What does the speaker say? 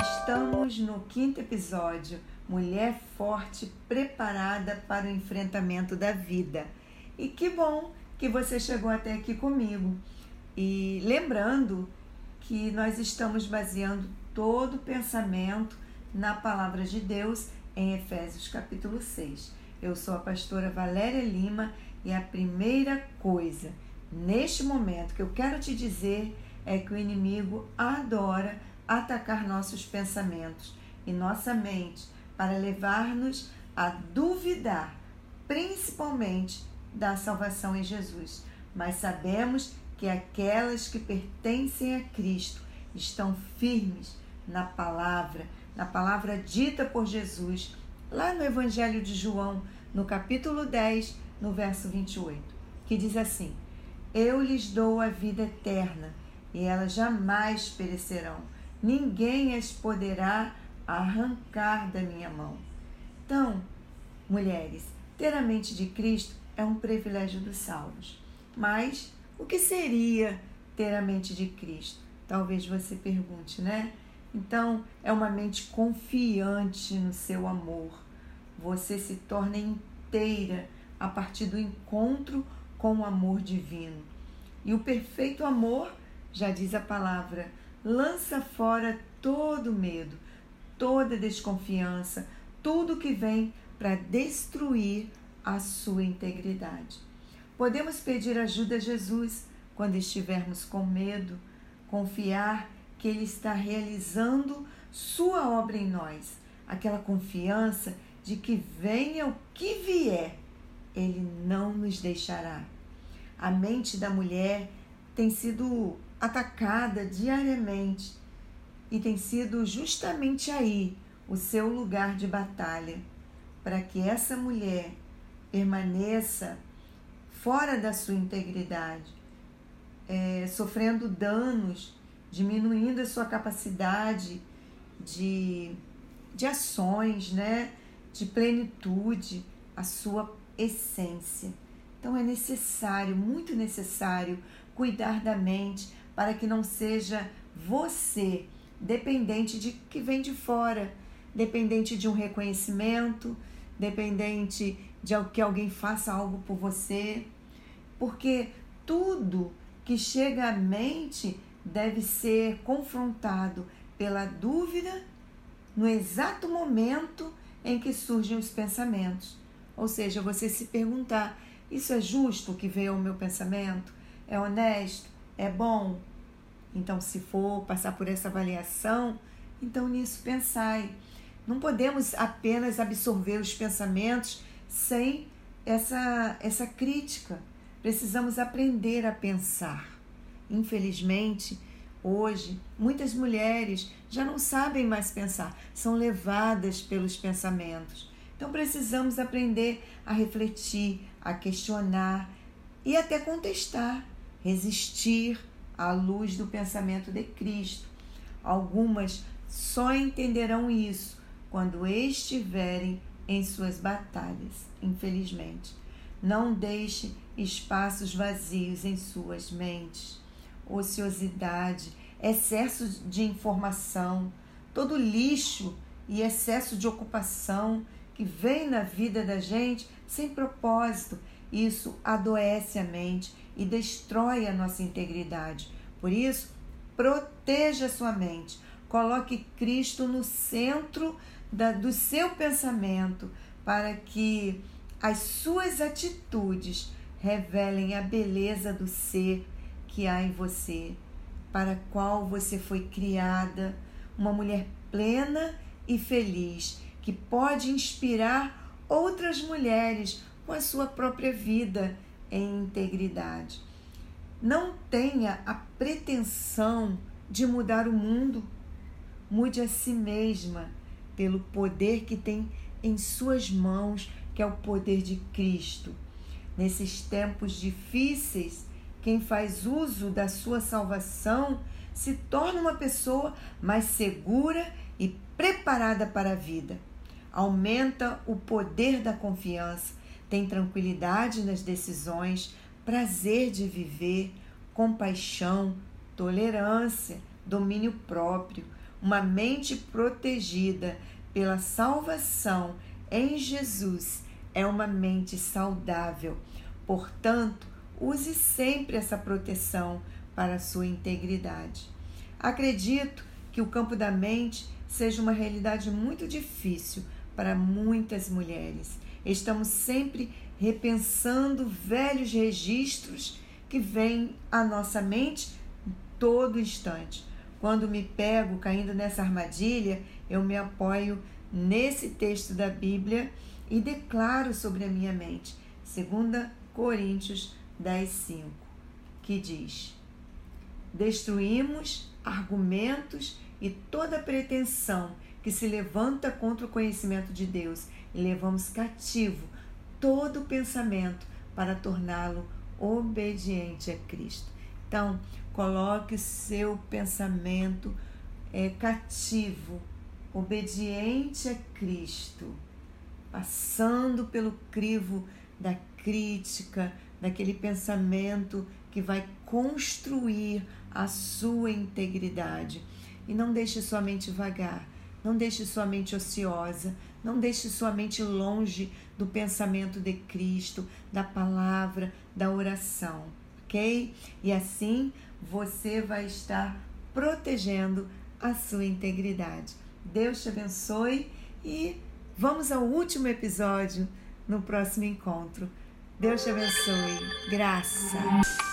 Estamos no quinto episódio, Mulher Forte Preparada para o Enfrentamento da Vida. E que bom que você chegou até aqui comigo. E lembrando que nós estamos baseando todo o pensamento na palavra de Deus em Efésios capítulo 6. Eu sou a pastora Valéria Lima e a primeira coisa neste momento que eu quero te dizer é que o inimigo adora atacar nossos pensamentos e nossa mente para levar-nos a duvidar, principalmente da salvação em Jesus. Mas sabemos que aquelas que pertencem a Cristo estão firmes na palavra, na palavra dita por Jesus, lá no Evangelho de João, no capítulo 10, no verso 28, que diz assim: Eu lhes dou a vida eterna, e elas jamais perecerão. Ninguém as poderá arrancar da minha mão. Então, mulheres, ter a mente de Cristo é um privilégio dos salvos. Mas o que seria ter a mente de Cristo? Talvez você pergunte, né? Então, é uma mente confiante no seu amor. Você se torna inteira a partir do encontro com o amor divino. E o perfeito amor, já diz a palavra, lança fora todo medo, toda desconfiança, tudo que vem para destruir a sua integridade. Podemos pedir ajuda a Jesus quando estivermos com medo, confiar que Ele está realizando Sua obra em nós, aquela confiança de que venha o que vier, Ele não nos deixará. A mente da mulher tem sido atacada diariamente e tem sido justamente aí o seu lugar de batalha para que essa mulher permaneça fora da sua integridade, é, sofrendo danos diminuindo a sua capacidade de, de ações, né? de plenitude, a sua essência. Então é necessário, muito necessário, cuidar da mente para que não seja você dependente de que vem de fora, dependente de um reconhecimento, dependente de que alguém faça algo por você, porque tudo que chega à mente deve ser confrontado pela dúvida no exato momento em que surgem os pensamentos. Ou seja, você se perguntar: isso é justo o que veio ao meu pensamento? É honesto? É bom? Então, se for passar por essa avaliação, então nisso pensai. Não podemos apenas absorver os pensamentos sem essa, essa crítica. Precisamos aprender a pensar. Infelizmente, hoje, muitas mulheres já não sabem mais pensar, são levadas pelos pensamentos. Então, precisamos aprender a refletir, a questionar e até contestar, resistir à luz do pensamento de Cristo. Algumas só entenderão isso quando estiverem em suas batalhas, infelizmente. Não deixe espaços vazios em suas mentes ociosidade, excesso de informação, todo lixo e excesso de ocupação que vem na vida da gente sem propósito, isso adoece a mente e destrói a nossa integridade. Por isso, proteja sua mente, coloque Cristo no centro da, do seu pensamento para que as suas atitudes revelem a beleza do ser que há em você, para qual você foi criada, uma mulher plena e feliz, que pode inspirar outras mulheres com a sua própria vida em integridade. Não tenha a pretensão de mudar o mundo. Mude a si mesma pelo poder que tem em suas mãos, que é o poder de Cristo. Nesses tempos difíceis, quem faz uso da sua salvação se torna uma pessoa mais segura e preparada para a vida. Aumenta o poder da confiança, tem tranquilidade nas decisões, prazer de viver, compaixão, tolerância, domínio próprio, uma mente protegida pela salvação em Jesus é uma mente saudável. Portanto, use sempre essa proteção para a sua integridade. Acredito que o campo da mente seja uma realidade muito difícil para muitas mulheres. Estamos sempre repensando velhos registros que vêm à nossa mente todo instante. Quando me pego caindo nessa armadilha, eu me apoio nesse texto da Bíblia e declaro sobre a minha mente, 2 Coríntios 10, 5, que diz: Destruímos argumentos e toda pretensão que se levanta contra o conhecimento de Deus e levamos cativo todo pensamento para torná-lo obediente a Cristo. Então, coloque o seu pensamento é, cativo, obediente a Cristo, passando pelo crivo da crítica, daquele pensamento que vai construir a sua integridade. E não deixe sua mente vagar, não deixe sua mente ociosa, não deixe sua mente longe do pensamento de Cristo, da palavra, da oração, ok? E assim você vai estar protegendo a sua integridade. Deus te abençoe e vamos ao último episódio no próximo encontro. Deus te abençoe. Graça.